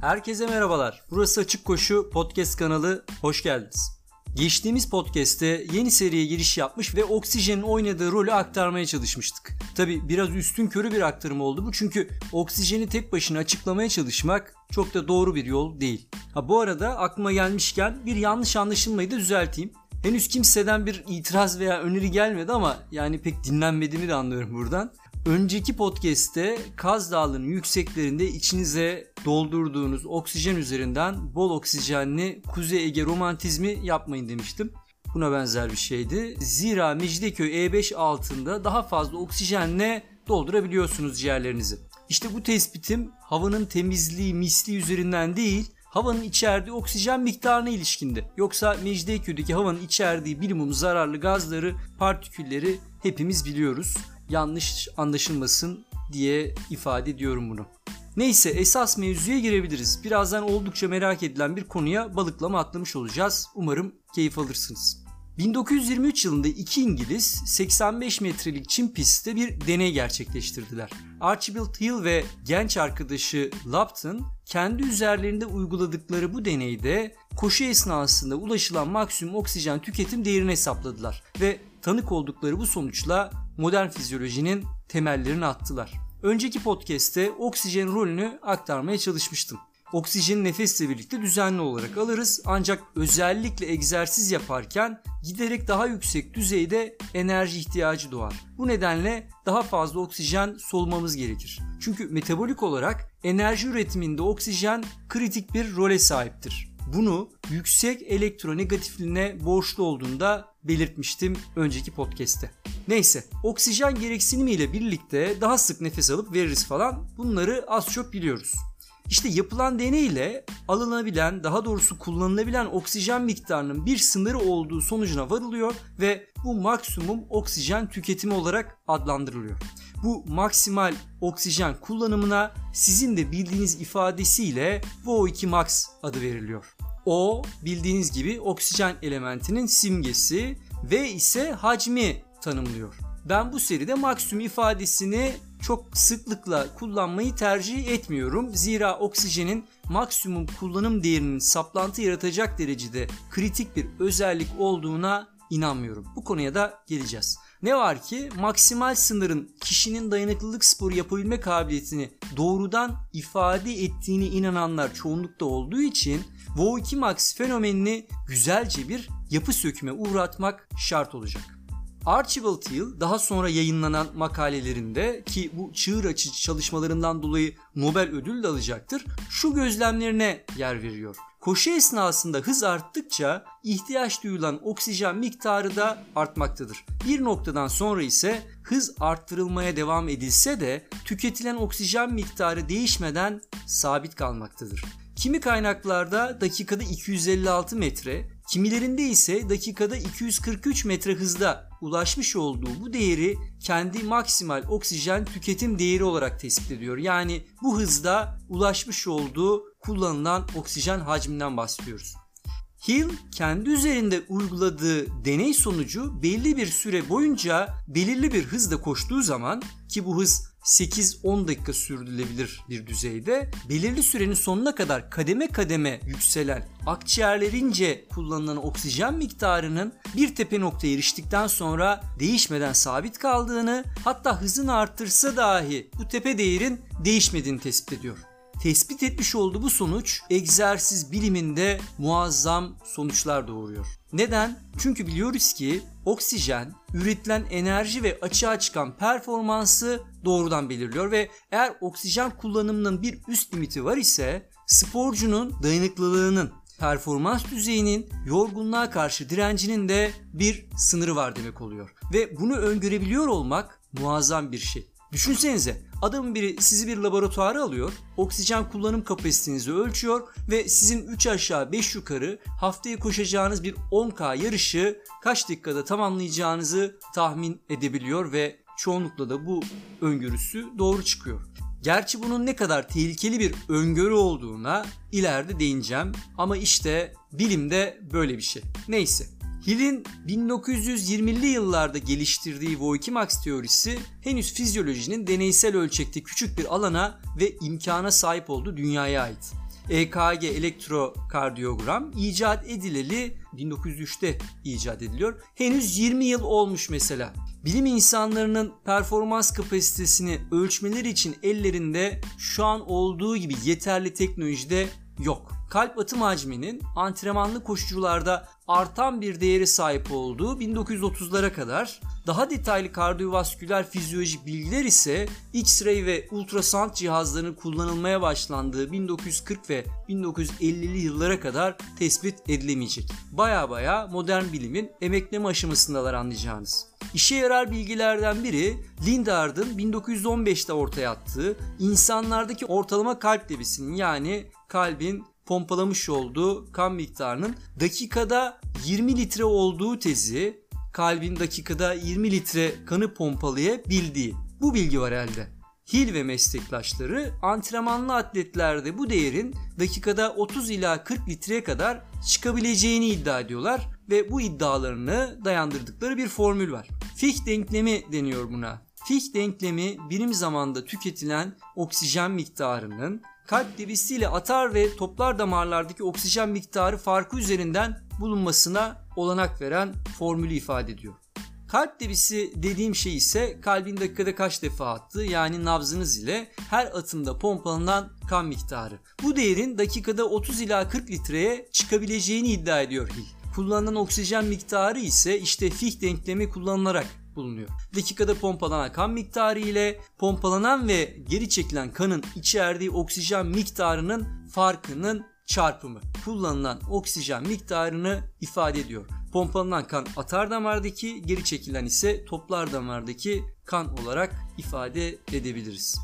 Herkese merhabalar. Burası Açık Koşu Podcast kanalı. Hoş geldiniz. Geçtiğimiz podcast'te yeni seriye giriş yapmış ve Oksijen'in oynadığı rolü aktarmaya çalışmıştık. Tabi biraz üstün körü bir aktarım oldu bu çünkü Oksijen'i tek başına açıklamaya çalışmak çok da doğru bir yol değil. Ha bu arada aklıma gelmişken bir yanlış anlaşılmayı da düzelteyim. Henüz kimseden bir itiraz veya öneri gelmedi ama yani pek dinlenmediğini de anlıyorum buradan. Önceki podcast'te Kaz Dağları'nın yükseklerinde içinize doldurduğunuz oksijen üzerinden bol oksijenli Kuzey Ege romantizmi yapmayın demiştim. Buna benzer bir şeydi. Zira Mecidiyeköy E5 altında daha fazla oksijenle doldurabiliyorsunuz ciğerlerinizi. İşte bu tespitim havanın temizliği, misli üzerinden değil, havanın içerdiği oksijen miktarına ilişkindi. Yoksa Mecidiyeköy'deki havanın içerdiği bilimum zararlı gazları, partikülleri hepimiz biliyoruz yanlış anlaşılmasın diye ifade ediyorum bunu. Neyse esas mevzuya girebiliriz. Birazdan oldukça merak edilen bir konuya balıklama atlamış olacağız. Umarım keyif alırsınız. 1923 yılında iki İngiliz 85 metrelik çim pistte bir deney gerçekleştirdiler. Archibald Hill ve genç arkadaşı Lupton kendi üzerlerinde uyguladıkları bu deneyde koşu esnasında ulaşılan maksimum oksijen tüketim değerini hesapladılar ve tanık oldukları bu sonuçla modern fizyolojinin temellerini attılar. Önceki podcast'te oksijen rolünü aktarmaya çalışmıştım. Oksijeni nefesle birlikte düzenli olarak alırız ancak özellikle egzersiz yaparken giderek daha yüksek düzeyde enerji ihtiyacı doğar. Bu nedenle daha fazla oksijen solmamız gerekir. Çünkü metabolik olarak enerji üretiminde oksijen kritik bir role sahiptir. Bunu yüksek elektronegatifliğine borçlu olduğunda belirtmiştim önceki podcast'te. Neyse oksijen gereksinimiyle birlikte daha sık nefes alıp veririz falan bunları az çok biliyoruz. İşte yapılan deney ile alınabilen daha doğrusu kullanılabilen oksijen miktarının bir sınırı olduğu sonucuna varılıyor ve bu maksimum oksijen tüketimi olarak adlandırılıyor. Bu maksimal oksijen kullanımına sizin de bildiğiniz ifadesiyle VO2 max adı veriliyor. O bildiğiniz gibi oksijen elementinin simgesi ve ise hacmi tanımlıyor. Ben bu seride maksimum ifadesini çok sıklıkla kullanmayı tercih etmiyorum. Zira oksijenin maksimum kullanım değerinin saplantı yaratacak derecede kritik bir özellik olduğuna inanmıyorum. Bu konuya da geleceğiz. Ne var ki maksimal sınırın kişinin dayanıklılık sporu yapabilme kabiliyetini doğrudan ifade ettiğini inananlar çoğunlukta olduğu için VO2 max fenomenini güzelce bir yapı söküme uğratmak şart olacak. Archibald Hill daha sonra yayınlanan makalelerinde ki bu çığır açıcı çalışmalarından dolayı Nobel ödül de alacaktır. Şu gözlemlerine yer veriyor. Koşu esnasında hız arttıkça ihtiyaç duyulan oksijen miktarı da artmaktadır. Bir noktadan sonra ise hız arttırılmaya devam edilse de tüketilen oksijen miktarı değişmeden sabit kalmaktadır. Kimi kaynaklarda dakikada 256 metre, kimilerinde ise dakikada 243 metre hızda ulaşmış olduğu bu değeri kendi maksimal oksijen tüketim değeri olarak tespit ediyor. Yani bu hızda ulaşmış olduğu kullanılan oksijen hacminden bahsediyoruz. Hill kendi üzerinde uyguladığı deney sonucu belli bir süre boyunca belirli bir hızda koştuğu zaman ki bu hız 8-10 dakika sürdürülebilir bir düzeyde. Belirli sürenin sonuna kadar kademe kademe yükselen akciğerlerince kullanılan oksijen miktarının bir tepe noktaya eriştikten sonra değişmeden sabit kaldığını hatta hızını arttırsa dahi bu tepe değerin değişmediğini tespit ediyor tespit etmiş olduğu bu sonuç egzersiz biliminde muazzam sonuçlar doğuruyor. Neden? Çünkü biliyoruz ki oksijen üretilen enerji ve açığa çıkan performansı doğrudan belirliyor ve eğer oksijen kullanımının bir üst limiti var ise sporcunun dayanıklılığının performans düzeyinin yorgunluğa karşı direncinin de bir sınırı var demek oluyor. Ve bunu öngörebiliyor olmak muazzam bir şey. Düşünsenize adamın biri sizi bir laboratuvara alıyor, oksijen kullanım kapasitenizi ölçüyor ve sizin 3 aşağı 5 yukarı haftaya koşacağınız bir 10K yarışı kaç dakikada tamamlayacağınızı tahmin edebiliyor ve çoğunlukla da bu öngörüsü doğru çıkıyor. Gerçi bunun ne kadar tehlikeli bir öngörü olduğuna ileride değineceğim ama işte bilimde böyle bir şey. Neyse Hill'in 1920'li yıllarda geliştirdiği VO2 max teorisi henüz fizyolojinin deneysel ölçekte küçük bir alana ve imkana sahip olduğu dünyaya ait. EKG elektrokardiyogram icat edileli 1903'te icat ediliyor. Henüz 20 yıl olmuş mesela. Bilim insanlarının performans kapasitesini ölçmeleri için ellerinde şu an olduğu gibi yeterli teknolojide yok. Kalp atım hacminin antrenmanlı koşucularda artan bir değeri sahip olduğu 1930'lara kadar daha detaylı kardiyovasküler fizyolojik bilgiler ise X-ray ve ultrasound cihazlarının kullanılmaya başlandığı 1940 ve 1950'li yıllara kadar tespit edilemeyecek. Baya baya modern bilimin emekleme aşamasındalar anlayacağınız. İşe yarar bilgilerden biri Lindard'ın 1915'te ortaya attığı insanlardaki ortalama kalp debisinin yani kalbin pompalamış olduğu kan miktarının dakikada 20 litre olduğu tezi kalbin dakikada 20 litre kanı pompalayabildiği. Bu bilgi var elde. Hill ve meslektaşları antrenmanlı atletlerde bu değerin dakikada 30 ila 40 litreye kadar çıkabileceğini iddia ediyorlar ve bu iddialarını dayandırdıkları bir formül var. Fick denklemi deniyor buna. Fick denklemi birim zamanda tüketilen oksijen miktarının kalp debisiyle atar ve toplar damarlardaki oksijen miktarı farkı üzerinden bulunmasına olanak veren formülü ifade ediyor. Kalp debisi dediğim şey ise kalbin dakikada kaç defa attığı yani nabzınız ile her atımda pompalanan kan miktarı. Bu değerin dakikada 30 ila 40 litreye çıkabileceğini iddia ediyor Hill. Kullanılan oksijen miktarı ise işte Fick denklemi kullanılarak bulunuyor. Dakikada pompalanan kan miktarı ile pompalanan ve geri çekilen kanın içerdiği oksijen miktarının farkının çarpımı. Kullanılan oksijen miktarını ifade ediyor. Pompalanan kan atar damardaki, geri çekilen ise toplar damardaki kan olarak ifade edebiliriz.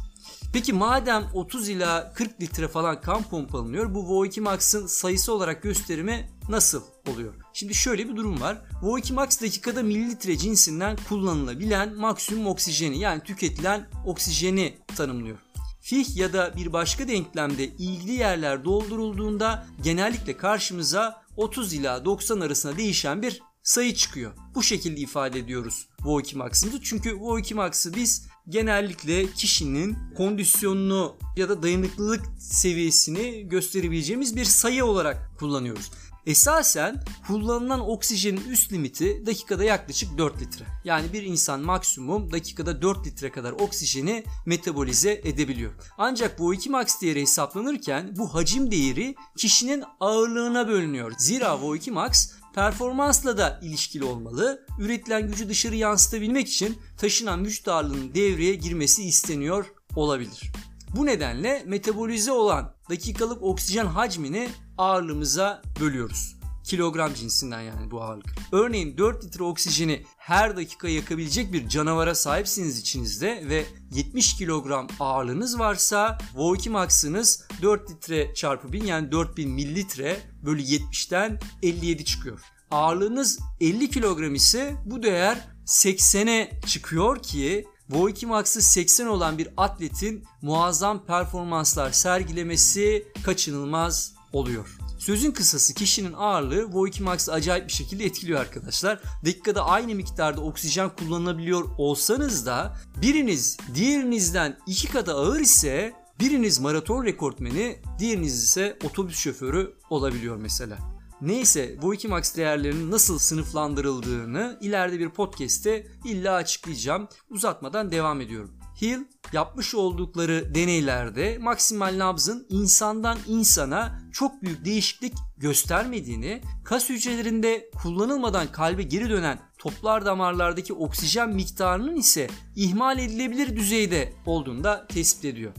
Peki madem 30 ila 40 litre falan kan pompalanıyor bu VO2 max'ın sayısı olarak gösterimi nasıl oluyor? Şimdi şöyle bir durum var. VO2 max dakikada mililitre cinsinden kullanılabilen maksimum oksijeni yani tüketilen oksijeni tanımlıyor. Fih ya da bir başka denklemde ilgili yerler doldurulduğunda genellikle karşımıza 30 ila 90 arasında değişen bir sayı çıkıyor. Bu şekilde ifade ediyoruz VO2 max'ımızı. Çünkü VO2 max'ı biz genellikle kişinin kondisyonunu ya da dayanıklılık seviyesini gösterebileceğimiz bir sayı olarak kullanıyoruz. Esasen kullanılan oksijenin üst limiti dakikada yaklaşık 4 litre. Yani bir insan maksimum dakikada 4 litre kadar oksijeni metabolize edebiliyor. Ancak bu 2 max değeri hesaplanırken bu hacim değeri kişinin ağırlığına bölünüyor. Zira VO2 max performansla da ilişkili olmalı. Üretilen gücü dışarı yansıtabilmek için taşınan vücut ağırlığının devreye girmesi isteniyor olabilir. Bu nedenle metabolize olan dakikalık oksijen hacmini ağırlığımıza bölüyoruz. Kilogram cinsinden yani bu ağırlık. Örneğin 4 litre oksijeni her dakika yakabilecek bir canavara sahipsiniz içinizde ve 70 kilogram ağırlığınız varsa VO2 max'ınız 4 litre çarpı 1000 yani 4000 mililitre bölü 70'ten 57 çıkıyor. Ağırlığınız 50 kilogram ise bu değer 80'e çıkıyor ki VO2 Max'ı 80 olan bir atletin muazzam performanslar sergilemesi kaçınılmaz oluyor. Sözün kısası kişinin ağırlığı VO2 Max'ı acayip bir şekilde etkiliyor arkadaşlar. Dakikada aynı miktarda oksijen kullanılabiliyor olsanız da biriniz diğerinizden iki katı ağır ise biriniz maraton rekortmeni, diğeriniz ise otobüs şoförü olabiliyor mesela. Neyse bu iki max değerlerinin nasıl sınıflandırıldığını ileride bir podcast'te illa açıklayacağım. Uzatmadan devam ediyorum. Hill yapmış oldukları deneylerde maksimal nabzın insandan insana çok büyük değişiklik göstermediğini, kas hücrelerinde kullanılmadan kalbe geri dönen toplar damarlardaki oksijen miktarının ise ihmal edilebilir düzeyde olduğunu da tespit ediyor.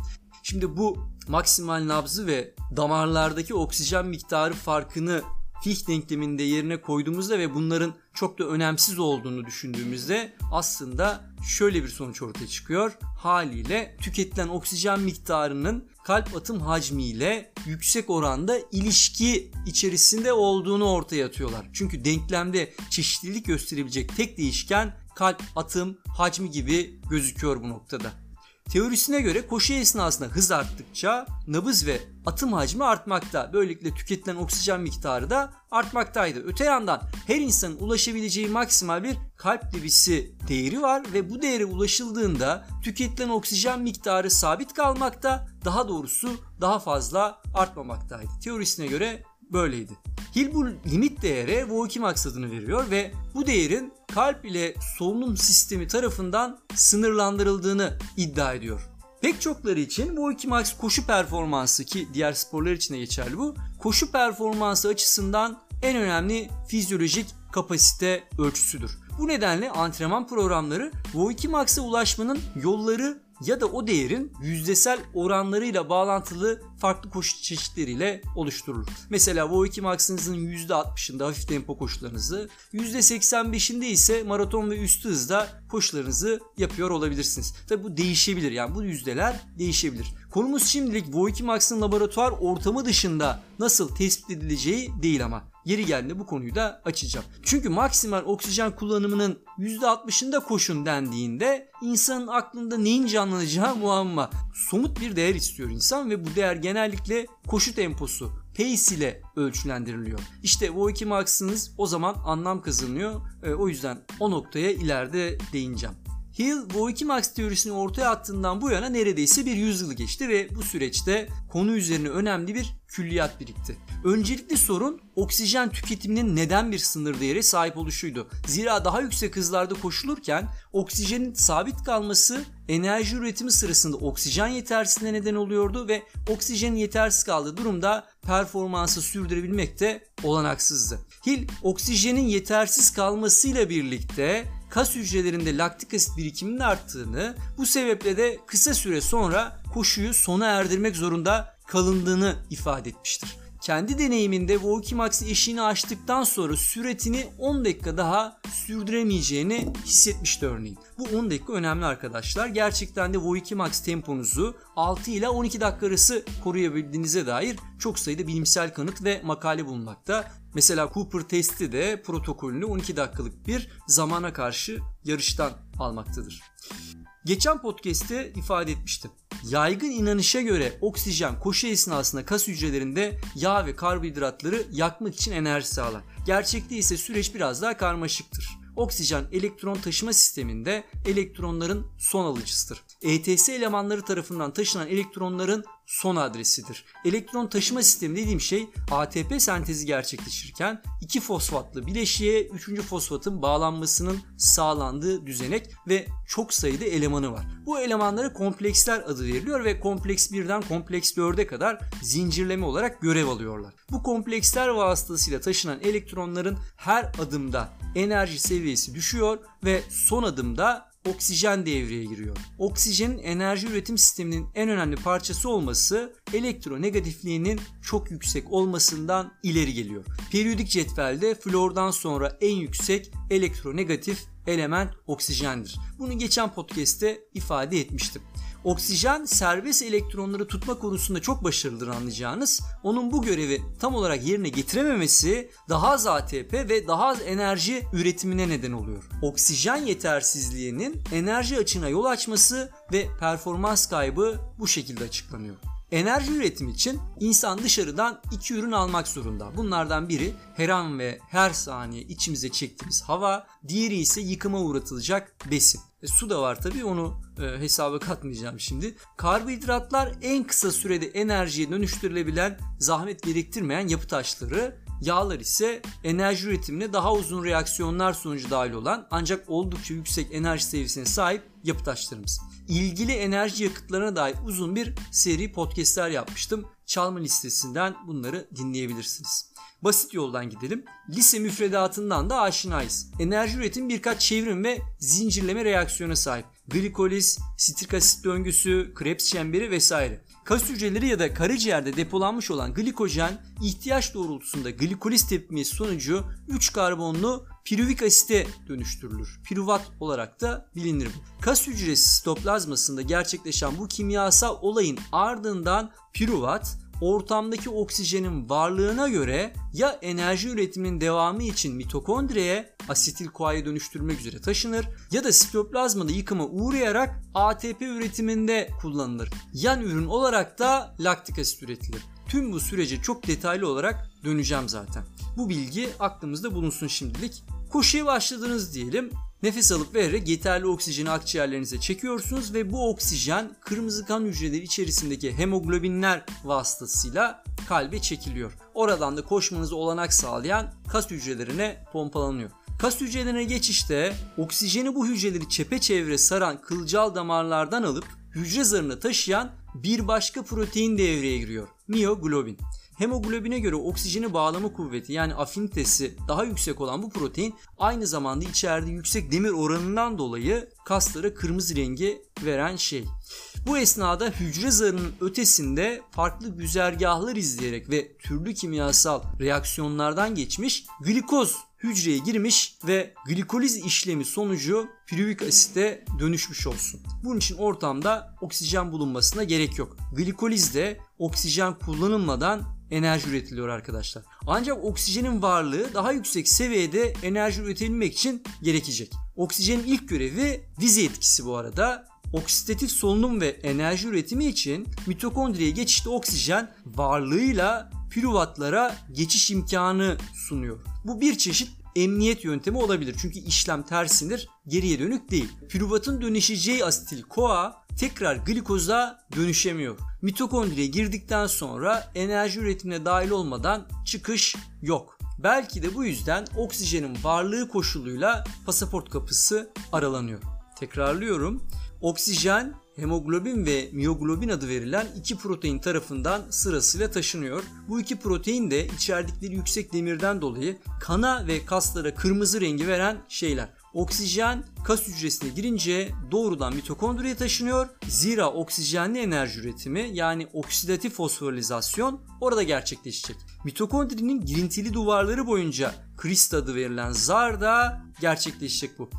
Şimdi bu maksimal nabzı ve damarlardaki oksijen miktarı farkını Fichte denkleminde yerine koyduğumuzda ve bunların çok da önemsiz olduğunu düşündüğümüzde aslında şöyle bir sonuç ortaya çıkıyor. Haliyle tüketilen oksijen miktarının kalp atım hacmiyle yüksek oranda ilişki içerisinde olduğunu ortaya atıyorlar. Çünkü denklemde çeşitlilik gösterebilecek tek değişken kalp atım hacmi gibi gözüküyor bu noktada. Teorisine göre koşu esnasında hız arttıkça nabız ve atım hacmi artmakta. Böylelikle tüketilen oksijen miktarı da artmaktaydı. Öte yandan her insanın ulaşabileceği maksimal bir kalp debisi değeri var ve bu değere ulaşıldığında tüketilen oksijen miktarı sabit kalmakta, daha doğrusu daha fazla artmamaktaydı. Teorisine göre böyleydi. Hill bu limit değere VO2 max adını veriyor ve bu değerin kalp ile solunum sistemi tarafından sınırlandırıldığını iddia ediyor. Pek çokları için VO2 max koşu performansı ki diğer sporlar için de geçerli bu. Koşu performansı açısından en önemli fizyolojik kapasite ölçüsüdür. Bu nedenle antrenman programları VO2 max'a ulaşmanın yolları ya da o değerin yüzdesel oranlarıyla bağlantılı farklı koşu çeşitleriyle oluşturulur. Mesela VO2 Max'ınızın %60'ında hafif tempo koşularınızı, %85'inde ise maraton ve üstü hızda koşularınızı yapıyor olabilirsiniz. Tabi bu değişebilir yani bu yüzdeler değişebilir. Konumuz şimdilik VO2 Max'ın laboratuvar ortamı dışında nasıl tespit edileceği değil ama. Yeri geldiğinde bu konuyu da açacağım. Çünkü maksimal oksijen kullanımının %60'ında koşun dendiğinde insanın aklında neyin canlanacağı muamma. Somut bir değer istiyor insan ve bu değer genellikle koşu temposu, pace ile ölçülendiriliyor. İşte VO2 max'ınız o zaman anlam kazanıyor. E, o yüzden o noktaya ileride değineceğim. Hill VO2 Max teorisini ortaya attığından bu yana neredeyse bir yüzyıl geçti ve bu süreçte konu üzerine önemli bir külliyat birikti. Öncelikli sorun oksijen tüketiminin neden bir sınır değeri sahip oluşuydu. Zira daha yüksek hızlarda koşulurken oksijenin sabit kalması enerji üretimi sırasında oksijen yetersizliğine neden oluyordu ve oksijenin yetersiz kaldığı durumda performansı sürdürebilmek de olanaksızdı. Hill oksijenin yetersiz kalmasıyla birlikte kas hücrelerinde laktik asit birikiminin arttığını, bu sebeple de kısa süre sonra koşuyu sona erdirmek zorunda kalındığını ifade etmiştir. Kendi deneyiminde VO2 Max eşiğini aştıktan sonra süretini 10 dakika daha sürdüremeyeceğini hissetmişti örneğin. Bu 10 dakika önemli arkadaşlar. Gerçekten de VO2 Max temponuzu 6 ile 12 dakika arası koruyabildiğinize dair çok sayıda bilimsel kanıt ve makale bulunmakta. Mesela Cooper testi de protokolünü 12 dakikalık bir zamana karşı yarıştan almaktadır. Geçen podcast'te ifade etmiştim. Yaygın inanışa göre oksijen koşu esnasında kas hücrelerinde yağ ve karbonhidratları yakmak için enerji sağlar. Gerçekte ise süreç biraz daha karmaşıktır. Oksijen elektron taşıma sisteminde elektronların son alıcısıdır. ETS elemanları tarafından taşınan elektronların son adresidir. Elektron taşıma sistemi dediğim şey ATP sentezi gerçekleşirken iki fosfatlı bileşiğe 3. fosfatın bağlanmasının sağlandığı düzenek ve çok sayıda elemanı var. Bu elemanlara kompleksler adı veriliyor ve kompleks 1'den kompleks 4'e kadar zincirleme olarak görev alıyorlar. Bu kompleksler vasıtasıyla taşınan elektronların her adımda enerji seviyesi düşüyor ve son adımda oksijen devreye giriyor. Oksijenin enerji üretim sisteminin en önemli parçası olması elektronegatifliğinin çok yüksek olmasından ileri geliyor. Periyodik cetvelde flordan sonra en yüksek elektronegatif element oksijendir. Bunu geçen podcast'te ifade etmiştim. Oksijen serbest elektronları tutma konusunda çok başarılıdır anlayacağınız. Onun bu görevi tam olarak yerine getirememesi daha az ATP ve daha az enerji üretimine neden oluyor. Oksijen yetersizliğinin enerji açığına yol açması ve performans kaybı bu şekilde açıklanıyor. Enerji üretimi için insan dışarıdan iki ürün almak zorunda. Bunlardan biri her an ve her saniye içimize çektiğimiz hava, diğeri ise yıkıma uğratılacak besin. E, su da var tabii onu e, hesaba katmayacağım şimdi. Karbonhidratlar en kısa sürede enerjiye dönüştürülebilen, zahmet gerektirmeyen yapı taşları. Yağlar ise enerji üretimine daha uzun reaksiyonlar sonucu dahil olan ancak oldukça yüksek enerji seviyesine sahip yapı taşlarımız. İlgili enerji yakıtlarına dair uzun bir seri podcastler yapmıştım. Çalma listesinden bunları dinleyebilirsiniz. Basit yoldan gidelim. Lise müfredatından da aşinayız. Enerji üretim birkaç çevrim ve zincirleme reaksiyona sahip. Glikoliz, sitrik asit döngüsü, Krebs çemberi vesaire. Kas hücreleri ya da karaciğerde depolanmış olan glikojen ihtiyaç doğrultusunda glikoliz tepkimesi sonucu 3 karbonlu piruvik asite dönüştürülür. Piruvat olarak da bilinir bu. Kas hücresi sitoplazmasında gerçekleşen bu kimyasal olayın ardından piruvat ortamdaki oksijenin varlığına göre ya enerji üretiminin devamı için mitokondriye asetil CoA'ya dönüştürmek üzere taşınır ya da sitoplazmada yıkıma uğrayarak ATP üretiminde kullanılır. Yan ürün olarak da laktik asit üretilir. Tüm bu sürece çok detaylı olarak döneceğim zaten. Bu bilgi aklımızda bulunsun şimdilik. Koşuya başladınız diyelim. Nefes alıp vererek yeterli oksijeni akciğerlerinize çekiyorsunuz ve bu oksijen kırmızı kan hücreleri içerisindeki hemoglobinler vasıtasıyla kalbe çekiliyor. Oradan da koşmanızı olanak sağlayan kas hücrelerine pompalanıyor. Kas hücrelerine geçişte oksijeni bu hücreleri çepeçevre saran kılcal damarlardan alıp hücre zarına taşıyan bir başka protein devreye giriyor. Miyoglobin. Hemoglobine göre oksijeni bağlama kuvveti yani afinitesi daha yüksek olan bu protein aynı zamanda içerdiği yüksek demir oranından dolayı kaslara kırmızı rengi veren şey. Bu esnada hücre zarının ötesinde farklı güzergahlar izleyerek ve türlü kimyasal reaksiyonlardan geçmiş glikoz hücreye girmiş ve glikoliz işlemi sonucu piruvik asite dönüşmüş olsun. Bunun için ortamda oksijen bulunmasına gerek yok. Glikolizde oksijen kullanılmadan enerji üretiliyor arkadaşlar. Ancak oksijenin varlığı daha yüksek seviyede enerji üretebilmek için gerekecek. Oksijenin ilk görevi vize etkisi bu arada. Oksidatif solunum ve enerji üretimi için mitokondriye geçişte oksijen varlığıyla piruvatlara geçiş imkanı sunuyor. Bu bir çeşit emniyet yöntemi olabilir. Çünkü işlem tersindir, geriye dönük değil. Piruvatın dönüşeceği asetil CoA tekrar glikoza dönüşemiyor. Mitokondriye girdikten sonra enerji üretimine dahil olmadan çıkış yok. Belki de bu yüzden oksijenin varlığı koşuluyla pasaport kapısı aralanıyor. Tekrarlıyorum. Oksijen hemoglobin ve miyoglobin adı verilen iki protein tarafından sırasıyla taşınıyor. Bu iki protein de içerdikleri yüksek demirden dolayı kana ve kaslara kırmızı rengi veren şeyler. Oksijen kas hücresine girince doğrudan mitokondriye taşınıyor. Zira oksijenli enerji üretimi yani oksidatif fosforilizasyon orada gerçekleşecek. Mitokondrinin girintili duvarları boyunca krist adı verilen zar da gerçekleşecek bu.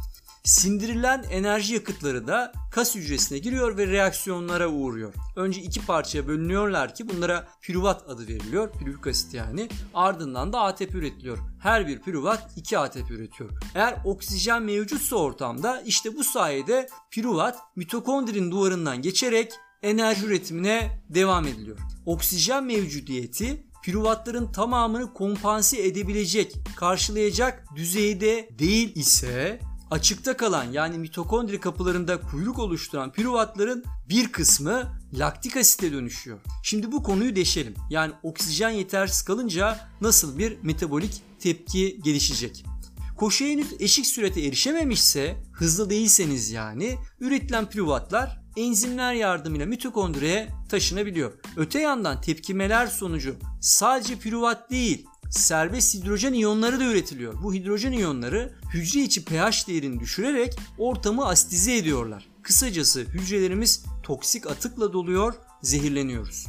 Sindirilen enerji yakıtları da kas hücresine giriyor ve reaksiyonlara uğruyor. Önce iki parçaya bölünüyorlar ki bunlara piruvat adı veriliyor. Piruvik asit yani. Ardından da ATP üretiliyor. Her bir piruvat 2 ATP üretiyor. Eğer oksijen mevcutsa ortamda işte bu sayede piruvat mitokondrinin duvarından geçerek enerji üretimine devam ediliyor. Oksijen mevcudiyeti piruvatların tamamını kompanse edebilecek, karşılayacak düzeyde değil ise açıkta kalan yani mitokondri kapılarında kuyruk oluşturan piruvatların bir kısmı laktik asite dönüşüyor. Şimdi bu konuyu deşelim. Yani oksijen yetersiz kalınca nasıl bir metabolik tepki gelişecek? Koşu henüz eşik sürete erişememişse, hızlı değilseniz yani, üretilen piruvatlar enzimler yardımıyla mitokondriye taşınabiliyor. Öte yandan tepkimeler sonucu sadece piruvat değil, serbest hidrojen iyonları da üretiliyor. Bu hidrojen iyonları hücre içi pH değerini düşürerek ortamı asitize ediyorlar. Kısacası hücrelerimiz toksik atıkla doluyor, zehirleniyoruz.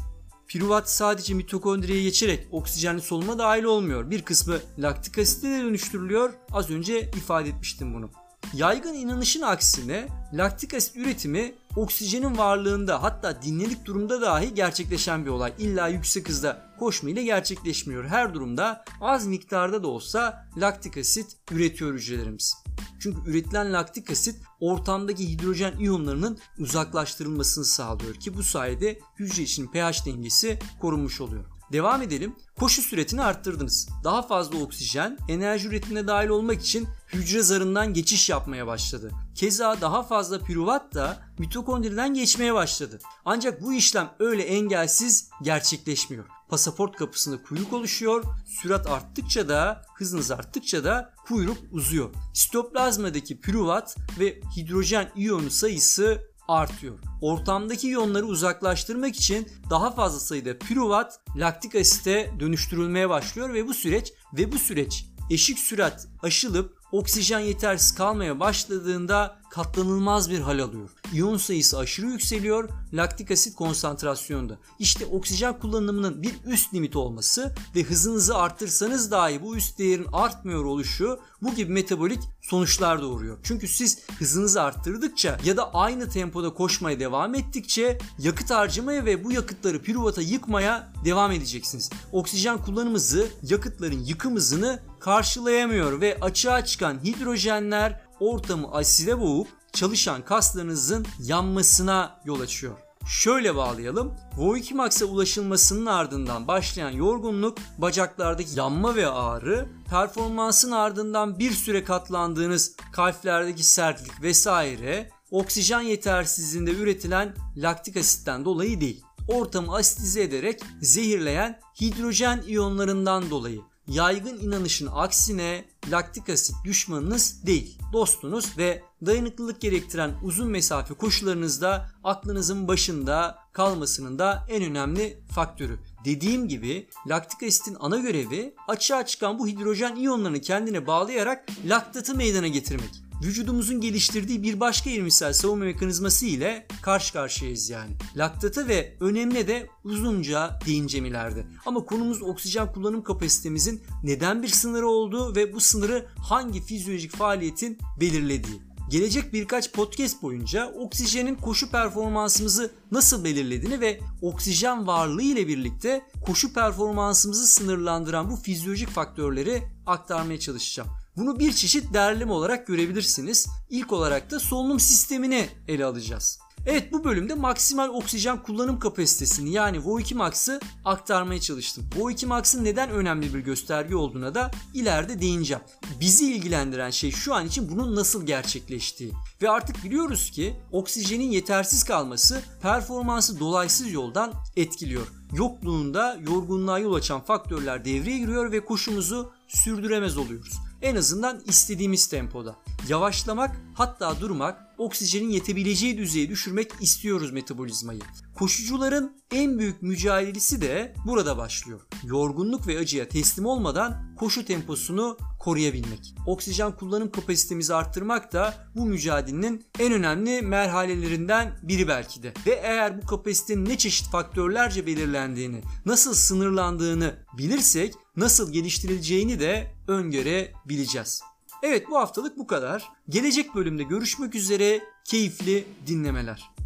Piruvat sadece mitokondriye geçerek oksijenli solunuma dahil olmuyor. Bir kısmı laktik asite de dönüştürülüyor. Az önce ifade etmiştim bunu. Yaygın inanışın aksine laktik asit üretimi oksijenin varlığında hatta dinlenik durumda dahi gerçekleşen bir olay. İlla yüksek hızda koşma ile gerçekleşmiyor. Her durumda az miktarda da olsa laktik asit üretiyor hücrelerimiz. Çünkü üretilen laktik asit ortamdaki hidrojen iyonlarının uzaklaştırılmasını sağlıyor ki bu sayede hücre için pH dengesi korunmuş oluyor. Devam edelim. Koşu süretini arttırdınız. Daha fazla oksijen enerji üretimine dahil olmak için hücre zarından geçiş yapmaya başladı. Keza daha fazla piruvat da mitokondriden geçmeye başladı. Ancak bu işlem öyle engelsiz gerçekleşmiyor. Pasaport kapısında kuyruk oluşuyor. Sürat arttıkça da hızınız arttıkça da kuyruk uzuyor. Sitoplazmadaki piruvat ve hidrojen iyonu sayısı artıyor. Ortamdaki iyonları uzaklaştırmak için daha fazla sayıda piruvat laktik asite dönüştürülmeye başlıyor ve bu süreç ve bu süreç eşik sürat aşılıp oksijen yetersiz kalmaya başladığında katlanılmaz bir hal alıyor. İyon sayısı aşırı yükseliyor, laktik asit konsantrasyonda. İşte oksijen kullanımının bir üst limit olması ve hızınızı arttırsanız dahi bu üst değerin artmıyor oluşu bu gibi metabolik sonuçlar doğuruyor. Çünkü siz hızınızı arttırdıkça ya da aynı tempoda koşmaya devam ettikçe yakıt harcamaya ve bu yakıtları piruvata yıkmaya devam edeceksiniz. Oksijen kullanımızı yakıtların yıkım hızını karşılayamıyor ve açığa çıkan hidrojenler ortamı aside boğup çalışan kaslarınızın yanmasına yol açıyor. Şöyle bağlayalım. VO2 max'a ulaşılmasının ardından başlayan yorgunluk, bacaklardaki yanma ve ağrı, performansın ardından bir süre katlandığınız kalplerdeki sertlik vesaire, oksijen yetersizliğinde üretilen laktik asitten dolayı değil. Ortamı asitize ederek zehirleyen hidrojen iyonlarından dolayı yaygın inanışın aksine laktik asit düşmanınız değil, dostunuz ve dayanıklılık gerektiren uzun mesafe koşularınızda aklınızın başında kalmasının da en önemli faktörü. Dediğim gibi laktik asitin ana görevi açığa çıkan bu hidrojen iyonlarını kendine bağlayarak laktatı meydana getirmek vücudumuzun geliştirdiği bir başka ilmisel savunma mekanizması ile karşı karşıyayız yani. Laktatı ve önemli de uzunca değineceğim ileride. Ama konumuz oksijen kullanım kapasitemizin neden bir sınırı olduğu ve bu sınırı hangi fizyolojik faaliyetin belirlediği. Gelecek birkaç podcast boyunca oksijenin koşu performansımızı nasıl belirlediğini ve oksijen varlığı ile birlikte koşu performansımızı sınırlandıran bu fizyolojik faktörleri aktarmaya çalışacağım. Bunu bir çeşit derleme olarak görebilirsiniz. İlk olarak da solunum sistemini ele alacağız. Evet bu bölümde maksimal oksijen kullanım kapasitesini yani VO2 max'ı aktarmaya çalıştım. VO2 max'ın neden önemli bir gösterge olduğuna da ileride değineceğim. Bizi ilgilendiren şey şu an için bunun nasıl gerçekleştiği. Ve artık biliyoruz ki oksijenin yetersiz kalması performansı dolaysız yoldan etkiliyor. Yokluğunda yorgunluğa yol açan faktörler devreye giriyor ve koşumuzu sürdüremez oluyoruz. En azından istediğimiz tempoda. Yavaşlamak hatta durmak oksijenin yetebileceği düzeye düşürmek istiyoruz metabolizmayı. Koşucuların en büyük mücadelesi de burada başlıyor. Yorgunluk ve acıya teslim olmadan koşu temposunu koruyabilmek. Oksijen kullanım kapasitemizi arttırmak da bu mücadelenin en önemli merhalelerinden biri belki de. Ve eğer bu kapasitenin ne çeşit faktörlerce belirlendiğini, nasıl sınırlandığını bilirsek nasıl geliştirileceğini de öngörebileceğiz. Evet bu haftalık bu kadar. Gelecek bölümde görüşmek üzere. Keyifli dinlemeler.